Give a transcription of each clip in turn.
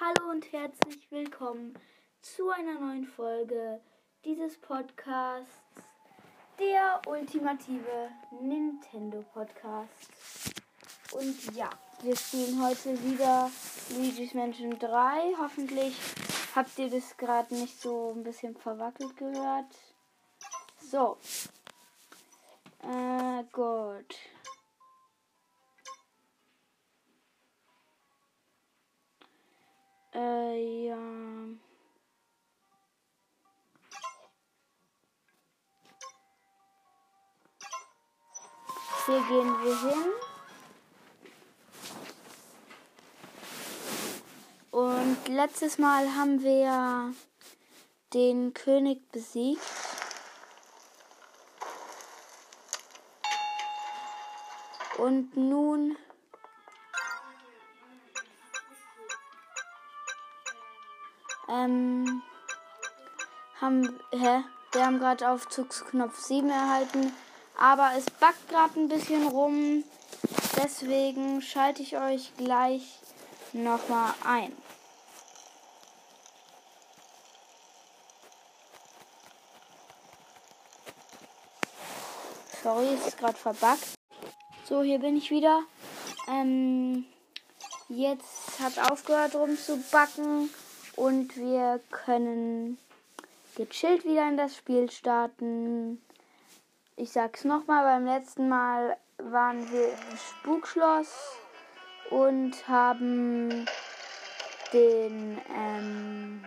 Hallo und herzlich willkommen zu einer neuen Folge dieses Podcasts, der ultimative Nintendo Podcast. Und ja, wir spielen heute wieder Luigi's Mansion 3. Hoffentlich habt ihr das gerade nicht so ein bisschen verwackelt gehört. So. Äh, gut. Äh, ja. Hier gehen wir hin. Und letztes Mal haben wir den König besiegt. Und nun ähm, haben, hä? Wir haben gerade Aufzugsknopf 7 erhalten, aber es backt gerade ein bisschen rum. Deswegen schalte ich euch gleich nochmal ein. Sorry, es ist gerade verbuggt. So, hier bin ich wieder. Ähm, jetzt hat aufgehört rumzubacken und wir können gechillt wieder in das Spiel starten. Ich sag's nochmal, beim letzten Mal waren wir im Spukschloss und haben den ähm,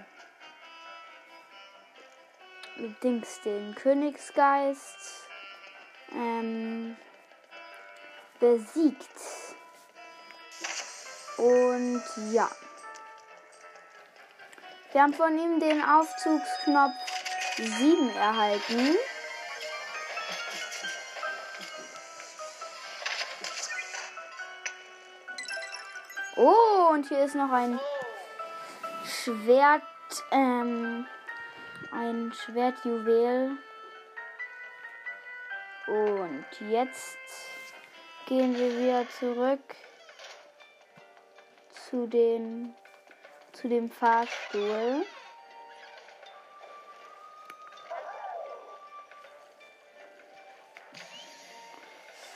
Dings, den Königsgeist ähm, besiegt. Und ja. Wir haben von ihm den Aufzugsknopf 7 erhalten. Oh, und hier ist noch ein Schwert, ähm, ein Schwertjuwel. Und jetzt gehen wir wieder zurück zu den zu dem Fahrstuhl.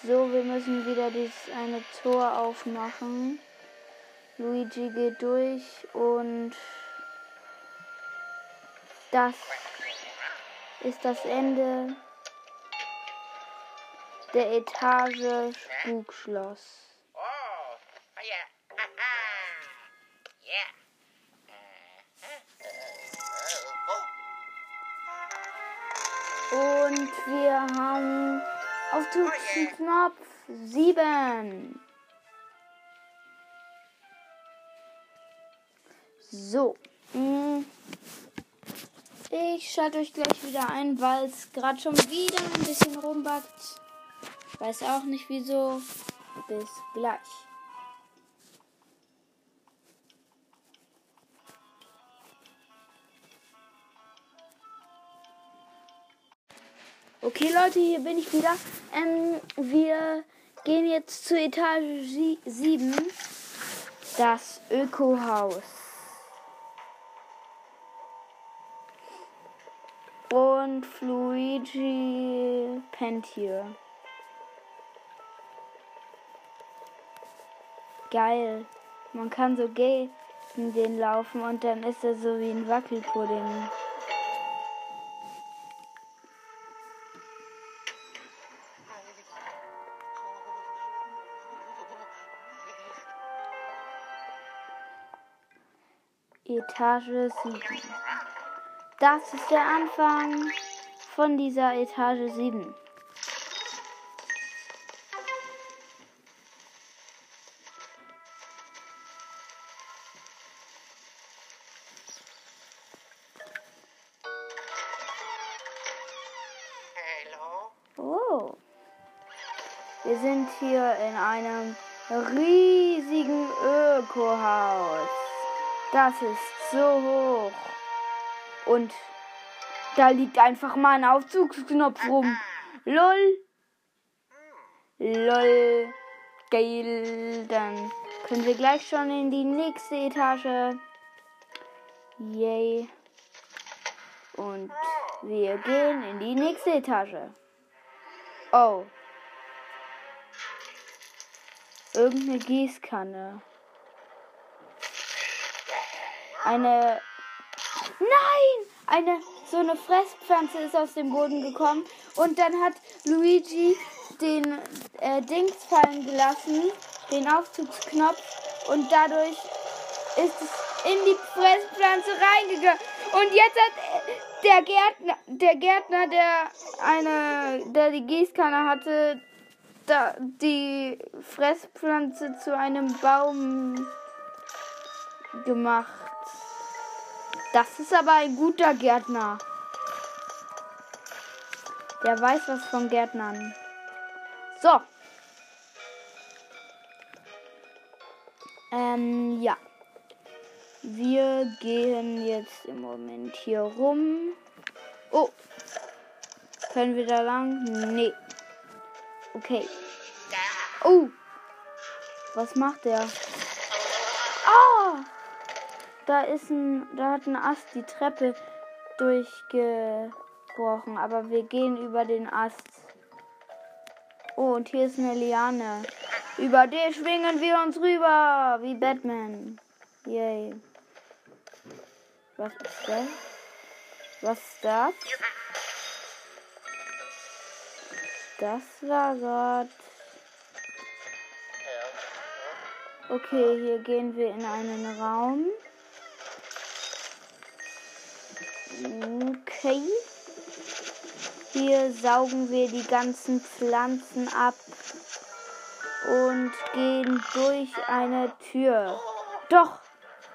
So, wir müssen wieder dieses eine Tor aufmachen. Luigi geht durch und das ist das Ende der Etage Spukschloss. Wir haben Aufzugsknopf 7. So. mm. Ich schalte euch gleich wieder ein, weil es gerade schon wieder ein bisschen rumbackt. Weiß auch nicht wieso. Bis gleich. Okay, Leute, hier bin ich wieder. Ähm, wir gehen jetzt zur Etage 7. Das Ökohaus. Und Luigi pennt hier. Geil. Man kann so gegen den laufen und dann ist er so wie ein Wackelpudding. Etage 7. Das ist der Anfang von dieser Etage 7. Oh. Wir sind hier in einem riesigen Das ist so hoch. Und da liegt einfach mal ein Aufzugsknopf rum. Lol. Lol. Geil. Dann können wir gleich schon in die nächste Etage. Yay. Und wir gehen in die nächste Etage. Oh. Irgendeine Gießkanne. Eine. Nein! Eine so eine Fresspflanze ist aus dem Boden gekommen und dann hat Luigi den äh, Dings fallen gelassen, den Aufzugsknopf und dadurch ist es in die Fresspflanze reingegangen. Und jetzt hat der Gärtner, der Gärtner, der eine, der die Gießkanne hatte, da, die Fresspflanze zu einem Baum gemacht. Das ist aber ein guter Gärtner. Der weiß was von Gärtnern. So. Ähm, ja. Wir gehen jetzt im Moment hier rum. Oh. Können wir da lang? Nee. Okay. Oh. Was macht der? Da ist ein, da hat ein Ast die Treppe durchgebrochen, aber wir gehen über den Ast. Oh, und hier ist eine Liane. Über die schwingen wir uns rüber, wie Batman. Yay. Was ist das? Was ist das? Das war Gott. Okay, hier gehen wir in einen Raum. Okay. Hier saugen wir die ganzen Pflanzen ab und gehen durch eine Tür. Doch,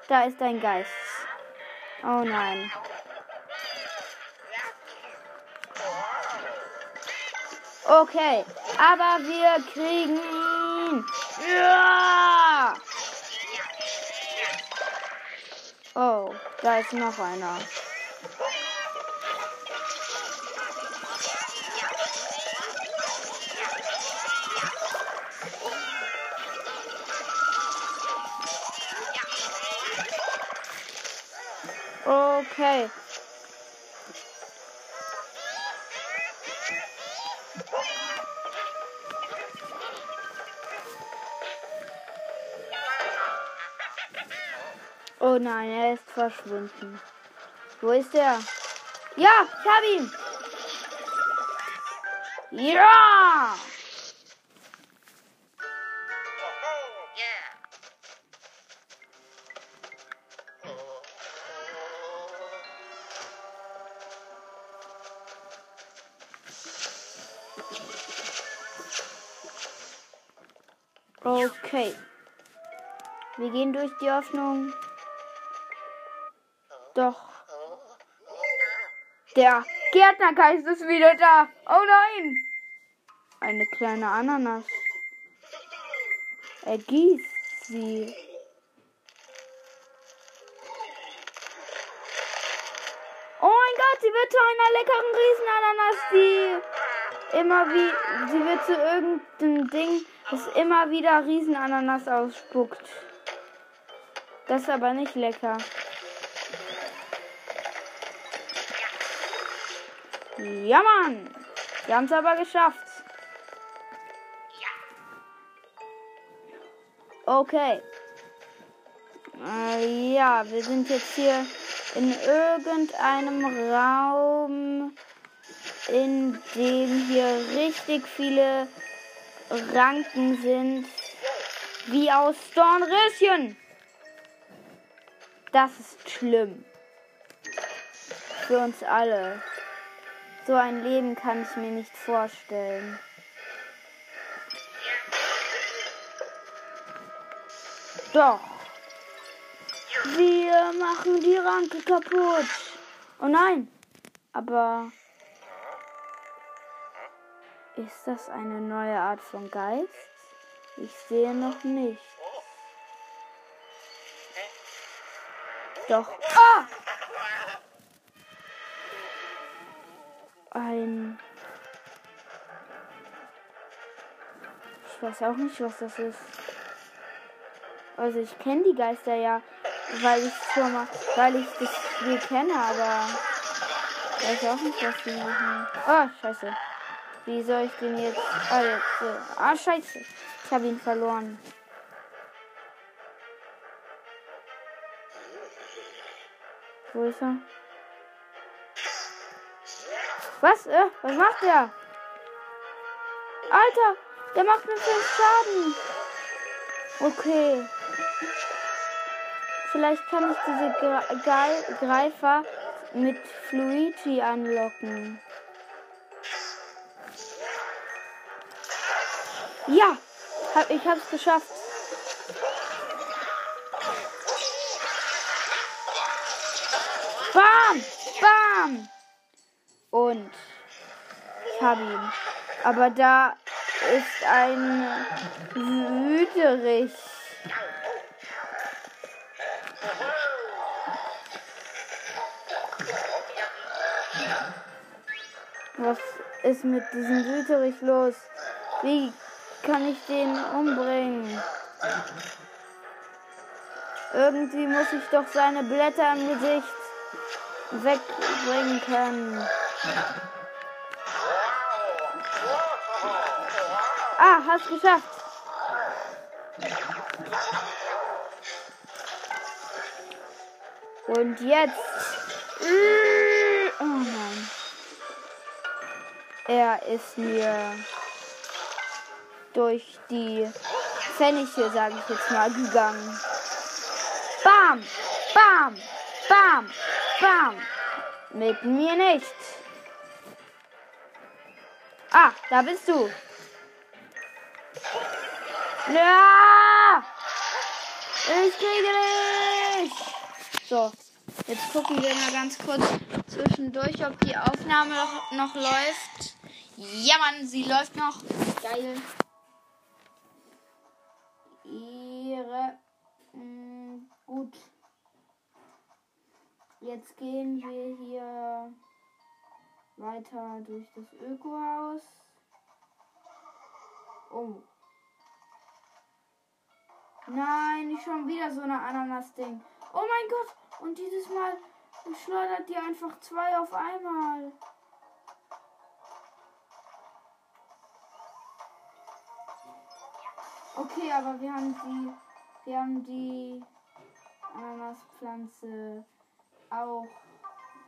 da ist ein Geist. Oh nein. Okay, aber wir kriegen ihn. Ja! Oh, da ist noch einer. Okay. Oh nein, er ist verschwunden. Wo ist er? Ja, ich hab ihn. Ja! Okay. Wir gehen durch die Öffnung. Doch. Der Gärtnergeist ist wieder da. Oh nein. Eine kleine Ananas. Er gießt sie. Oh mein Gott, sie wird zu einer leckeren Riesenananas, die immer wie. Sie wird zu irgendeinem Ding, das immer wieder Riesenananas ausspuckt. Das ist aber nicht lecker. Ja, Mann. Wir haben es aber geschafft. Okay. Äh, ja, wir sind jetzt hier in irgendeinem Raum, in dem hier richtig viele Ranken sind. Wie aus Dornröschen. Das ist schlimm. Für uns alle. So ein Leben kann ich mir nicht vorstellen. Doch. Wir machen die Ranke kaputt. Oh nein. Aber ist das eine neue Art von Geist? Ich sehe noch nicht. Doch. Ah! Ein. Ich weiß auch nicht, was das ist. Also ich kenne die Geister ja. weil ich schon mal, weil ich das Spiel kenne, aber weiß auch nicht, was die machen. Oh, scheiße. Wie soll ich den jetzt? Ah, jetzt. Ah, scheiße. Ich habe ihn verloren. Wo ist er? Was? Äh, was macht der? Alter, der macht mir 5 Schaden. Okay. Vielleicht kann ich diese Gre Greifer mit Fluigi anlocken. Ja, ich hab's geschafft. Bam! Bam! Und ich habe ihn. Aber da ist ein Wüterich. Was ist mit diesem Wüterich los? Wie kann ich den umbringen? Irgendwie muss ich doch seine Blätter im Gesicht wegbringen können. Ah, hast geschafft. Und jetzt. Oh nein. Er ist mir durch die Pfennige, sage ich jetzt mal, gegangen. Bam! Bam! Bam! Bam! Mit mir nicht. Ah, da bist du. Ja! Ich kriege dich! So, jetzt gucken wir mal ganz kurz zwischendurch, ob die Aufnahme noch, noch läuft. Ja, Mann, sie läuft noch. Geil. Jetzt gehen wir hier weiter durch das Ökohaus. Oh. Nein, nicht schon wieder so eine Ananas-Ding. Oh mein Gott. Und dieses Mal schleudert die einfach zwei auf einmal. Okay, aber wir haben die, wir haben die Ananaspflanze auch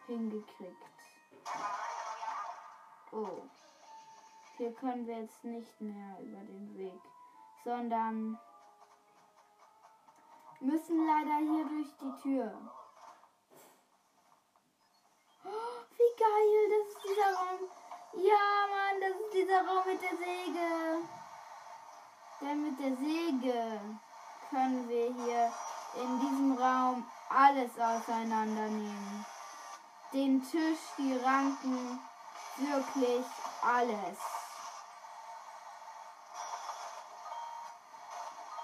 hingekriegt. Oh. Hier können wir jetzt nicht mehr über den Weg, sondern müssen leider hier durch die Tür. Oh, wie geil, das ist dieser Raum. Ja, Mann, das ist dieser Raum mit der Säge. Denn mit der Säge können wir hier in diesem Raum alles auseinandernehmen. Den Tisch, die Ranken, wirklich alles.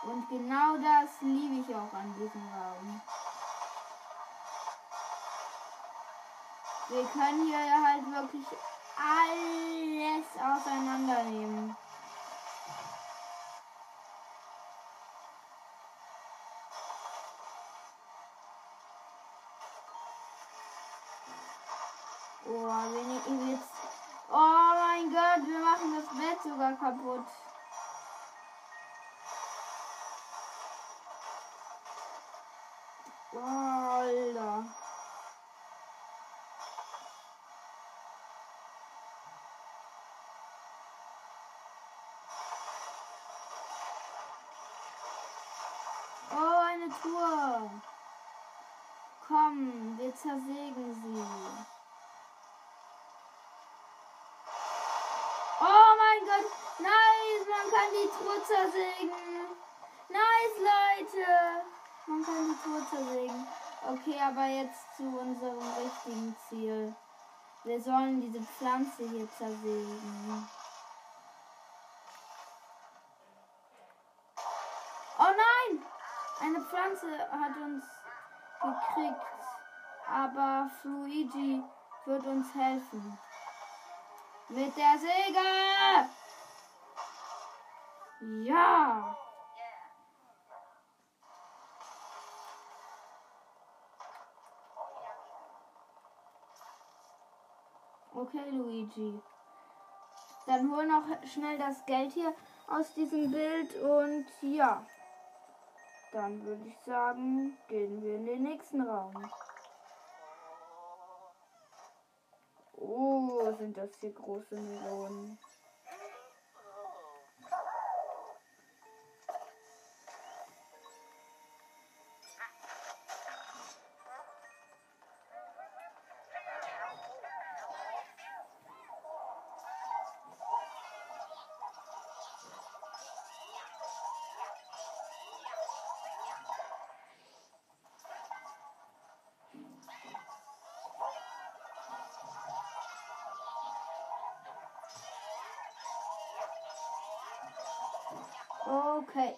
Und genau das liebe ich auch an diesem Raum. Wir können hier halt wirklich alles auseinandernehmen. Oh, ich jetzt. Oh mein Gott, wir machen das Bett sogar kaputt. Oh, Alter. Oh, eine Tour. Komm, wir zersägen sie. Kann die Truhe zersägen. Nice, Leute. Man kann die Truhe zersägen. Okay, aber jetzt zu unserem richtigen Ziel. Wir sollen diese Pflanze hier zersägen. Oh nein! Eine Pflanze hat uns gekriegt. Aber Fluigi wird uns helfen. Mit der Säge! Ja. Okay, Luigi. Dann hol noch schnell das Geld hier aus diesem Bild und ja. Dann würde ich sagen, gehen wir in den nächsten Raum. Oh, sind das hier große Melonen. Okay.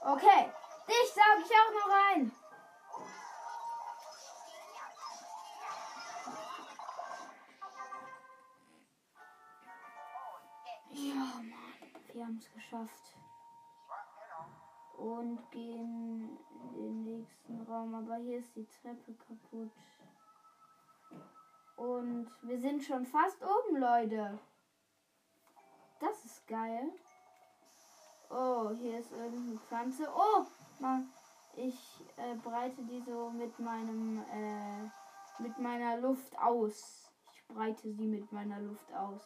Okay, dich saug ich auch noch rein. Ja, Mann, wir haben es geschafft. Und gehen den nächsten Raum. Aber hier ist die Treppe kaputt. Und wir sind schon fast oben, Leute. Das ist geil. Oh, hier ist irgendeine Pflanze. Oh, Mann. Ich äh, breite die so mit meinem äh, mit meiner Luft aus. Ich breite sie mit meiner Luft aus.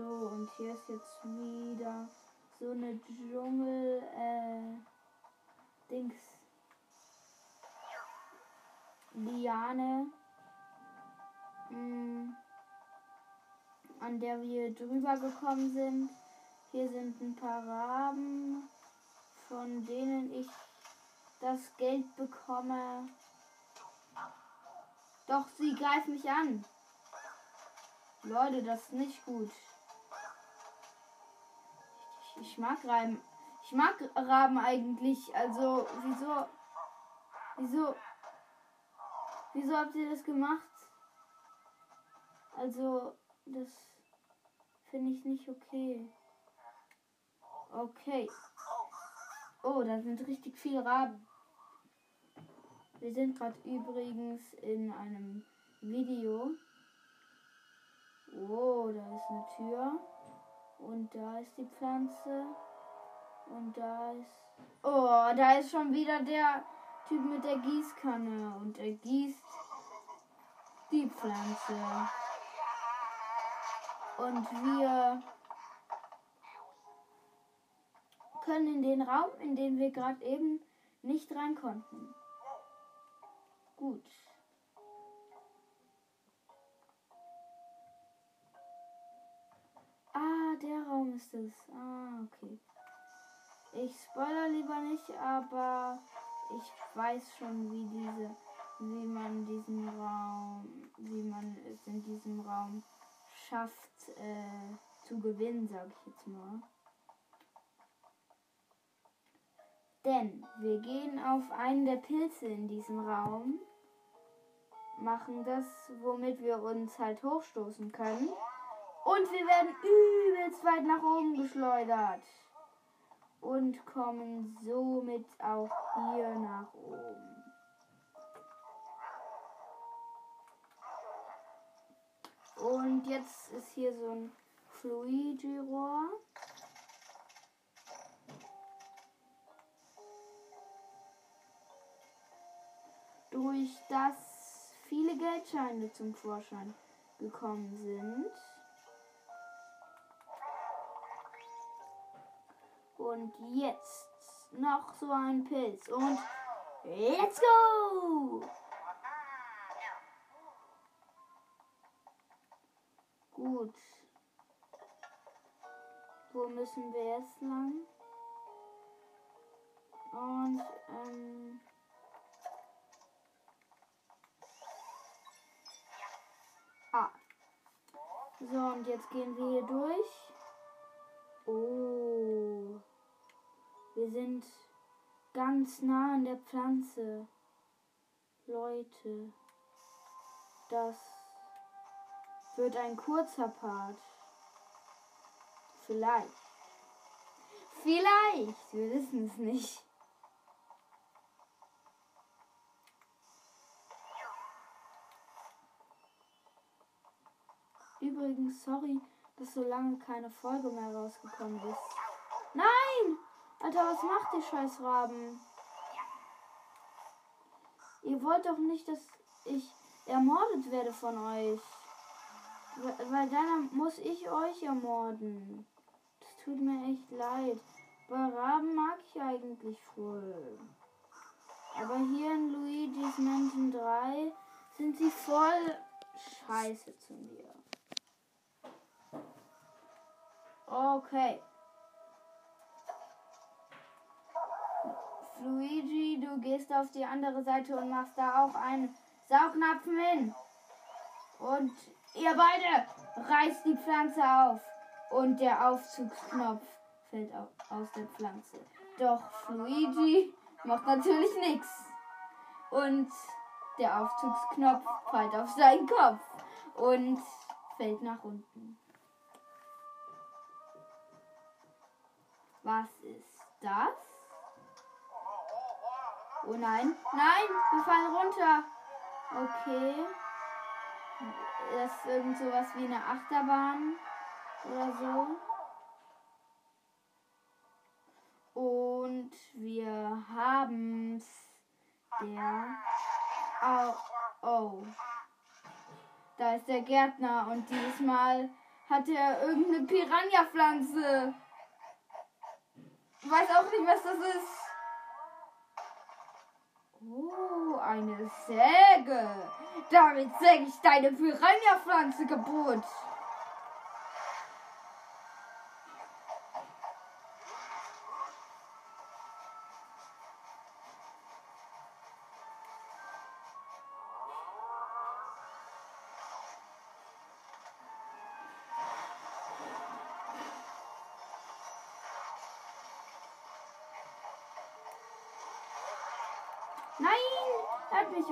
So, und hier ist jetzt wieder so eine Dschungel, äh, Dings. Liane. Mm, an der wir drüber gekommen sind. Hier sind ein paar Raben, von denen ich das Geld bekomme. Doch, sie greift mich an. Leute, das ist nicht gut. Ich, mag Raben. Ich mag Raben eigentlich. Also, wieso? Wieso? Wieso habt ihr das gemacht? Also, das finde ich nicht okay. Okay. Oh, da sind richtig viele Raben. Wir sind gerade übrigens in einem Video. Oh, da ist eine Tür. Und da ist die Pflanze. Und da ist. Oh, da ist schon wieder der Typ mit der Gießkanne. Und er gießt die Pflanze. Und wir können in den Raum, in den wir gerade eben nicht rein konnten. Gut. Ah, der Raum ist es. Ah, okay. Ich spoiler lieber nicht, aber ich weiß schon, wie diese, wie man diesen Raum, wie man es in diesem Raum schafft äh, zu gewinnen, sag ich jetzt mal. Denn wir gehen auf einen der Pilze in diesem Raum, machen das, womit wir uns halt hochstoßen können. Und wir werden übelst weit nach oben geschleudert. Und kommen somit auch hier nach oben. Und jetzt ist hier so ein Fluigi-Rohr. durch das viele Geldscheine zum Vorschein gekommen sind. Und jetzt noch so ein Pilz. Und let's go! Gut. Wo müssen wir jetzt lang? Und ähm, Ah. So, und jetzt gehen wir hier durch. Oh. Wir sind ganz nah an der Pflanze. Leute, das wird ein kurzer Part. Vielleicht. Vielleicht, wir wissen es nicht. Übrigens, sorry, dass so lange keine Folge mehr rausgekommen ist. Nein! Alter, was macht ihr Scheißraben? Ihr wollt doch nicht, dass ich ermordet werde von euch. Weil dann muss ich euch ermorden. Das tut mir echt leid. Bei Raben mag ich eigentlich voll. Aber hier in Luigi's Mansion 3 sind sie voll scheiße zu mir. Okay. Luigi, du gehst auf die andere Seite und machst da auch einen Saugnapfen hin. Und ihr beide reißt die Pflanze auf. Und der Aufzugsknopf fällt aus der Pflanze. Doch Luigi macht natürlich nichts. Und der Aufzugsknopf fällt auf seinen Kopf und fällt nach unten. Was ist das? Oh nein. Nein, wir fallen runter. Okay. Das ist irgend sowas wie eine Achterbahn oder so. Und wir haben's. Der. Oh, oh. Da ist der Gärtner und dieses Mal hat er irgendeine Piranha-Pflanze. Ich weiß auch nicht, was das ist. Oh, eine Säge. Damit säge ich deine Piranha-Pflanze kaputt.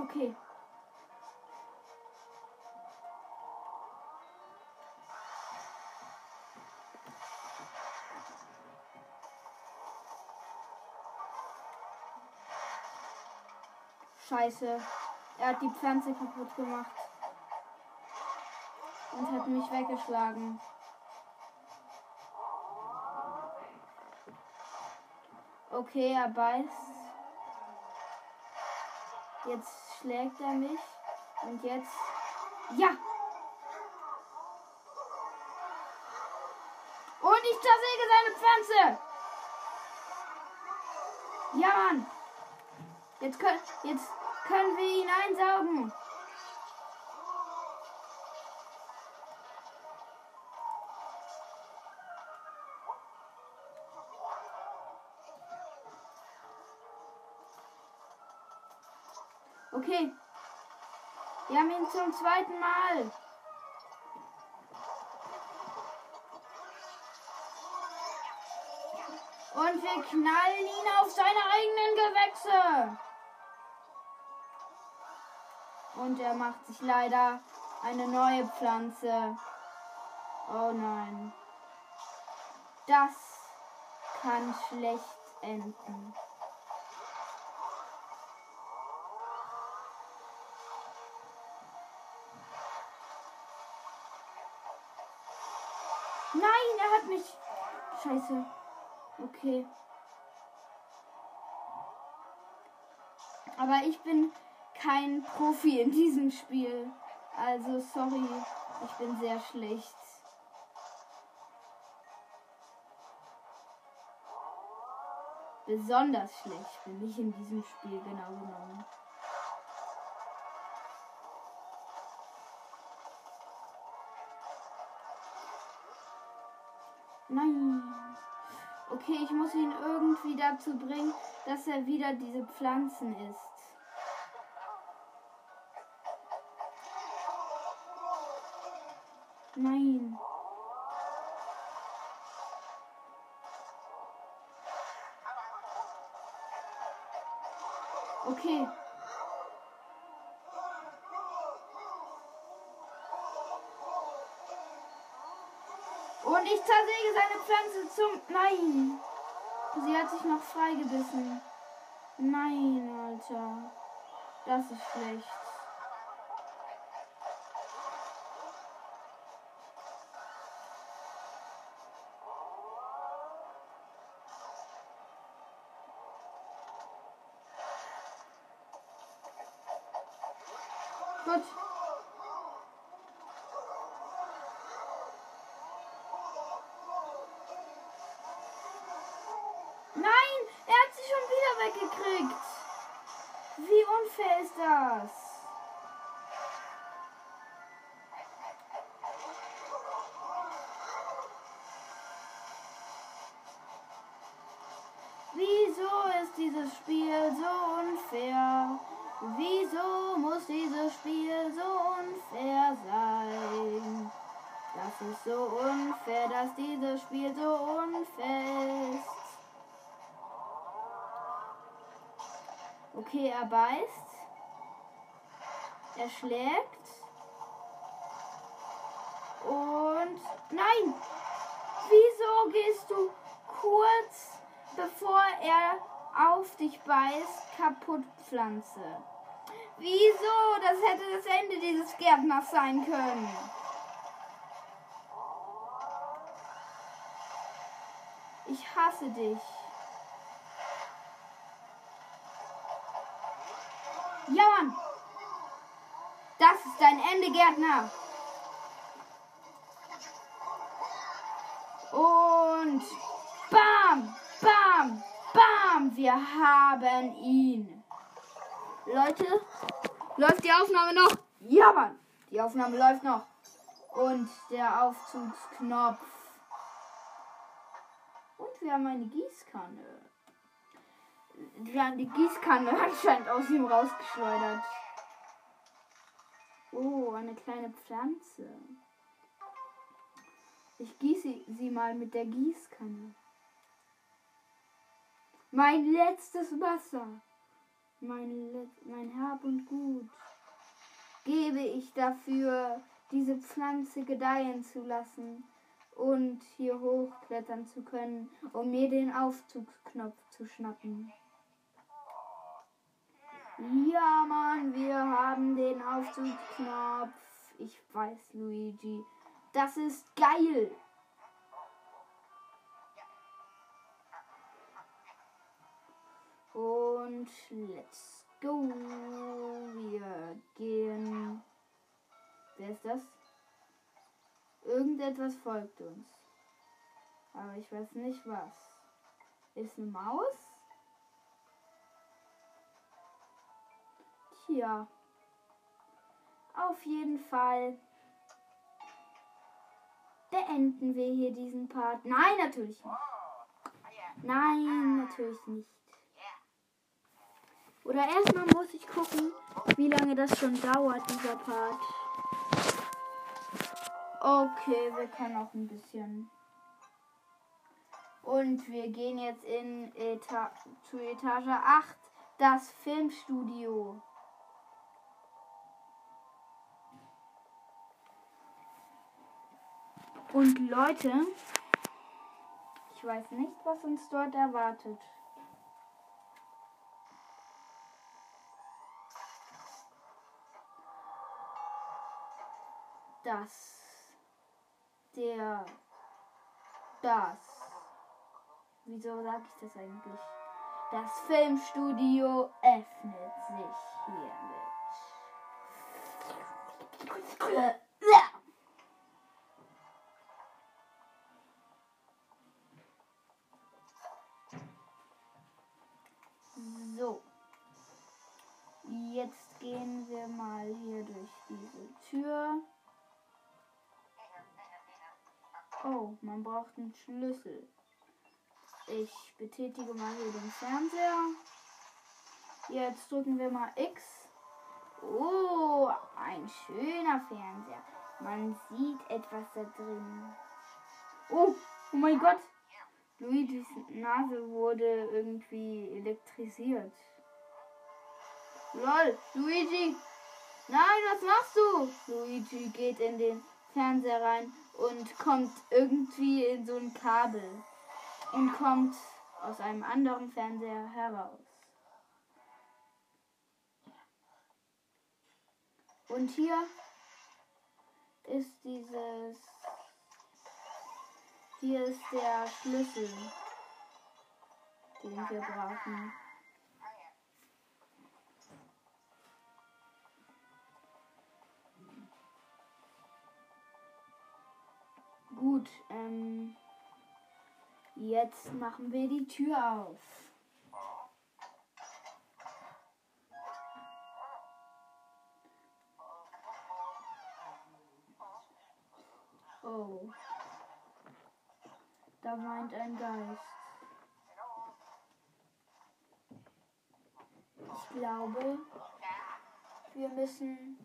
Okay. Scheiße. Er hat die Pflanze kaputt gemacht. Und hat mich weggeschlagen. Okay, er beißt. Jetzt schlägt er mich. Und jetzt. Ja! Und ich zersäge seine Pflanze! Ja, Mann! Jetzt können, jetzt können wir ihn einsaugen. Okay. Wir haben ihn zum zweiten Mal. Und wir knallen ihn auf seine eigenen Gewächse. Und er macht sich leider eine neue Pflanze. Oh nein. Das kann schlecht enden. Nein, er hat mich. Scheiße. Okay. Aber ich bin kein Profi in diesem Spiel. Also sorry, ich bin sehr schlecht. Besonders schlecht bin ich in diesem Spiel genau genommen. Nein. Okay, ich muss ihn irgendwie dazu bringen, dass er wieder diese Pflanzen isst. Nein. Okay. Zersäge seine Pflanze zum. Nein! Sie hat sich noch freigebissen. Nein, Alter. Das ist schlecht. Weggekriegt. Wie unfair ist das? Wieso ist dieses Spiel so unfair? Wieso muss dieses Spiel so unfair sein? Das ist so unfair, dass dieses Spiel so unfair ist. Okay, er beißt. Er schlägt. Und nein! Wieso gehst du kurz bevor er auf dich beißt, kaputt Pflanze? Wieso? Das hätte das Ende dieses Gärtners sein können. Ich hasse dich. Ja, Mann. Das ist dein Ende, Gärtner. Und bam, bam, bam. Wir haben ihn. Leute, läuft die Aufnahme noch? Ja, Mann. Die Aufnahme läuft noch. Und der Aufzugsknopf. Und wir haben eine Gießkanne. Wir haben die Gießkanne anscheinend aus ihm rausgeschleudert. Oh, eine kleine Pflanze. Ich gieße sie mal mit der Gießkanne. Mein letztes Wasser. Mein, Let mein Hab und Gut. Gebe ich dafür, diese Pflanze gedeihen zu lassen und hier hochklettern zu können, um mir den Aufzugsknopf zu schnappen. Ja, Mann, wir haben den Aufzugsknopf. Ich weiß, Luigi. Das ist geil. Und let's go. Wir gehen. Wer ist das? Irgendetwas folgt uns. Aber ich weiß nicht was. Ist eine Maus? Tja. Auf jeden Fall beenden wir hier diesen Part. Nein, natürlich nicht. Nein, natürlich nicht. Oder erstmal muss ich gucken, wie lange das schon dauert, dieser Part. Okay, wir können auch ein bisschen. Und wir gehen jetzt in Eta zu Etage 8, das Filmstudio. Und Leute, ich weiß nicht, was uns dort erwartet. Das, der, das. Wieso sage ich das eigentlich? Das Filmstudio öffnet sich hiermit. Jetzt gehen wir mal hier durch diese Tür. Oh, man braucht einen Schlüssel. Ich betätige mal hier den Fernseher. Jetzt drücken wir mal X. Oh, ein schöner Fernseher. Man sieht etwas da drin. Oh, oh mein Gott. Luigis Nase wurde irgendwie elektrisiert. Lol, Luigi. Nein, was machst du? Luigi geht in den Fernseher rein und kommt irgendwie in so ein Kabel und kommt aus einem anderen Fernseher heraus. Und hier ist dieses. Hier ist der Schlüssel, den wir brauchen. Jetzt machen wir die Tür auf. Oh. Da weint ein Geist. Ich glaube, wir müssen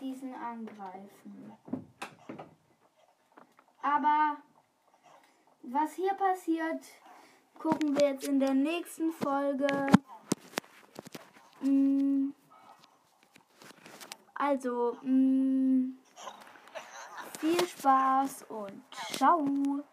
diesen angreifen. Aber was hier passiert, gucken wir jetzt in der nächsten Folge. Mm. Also, mm. viel Spaß und ciao.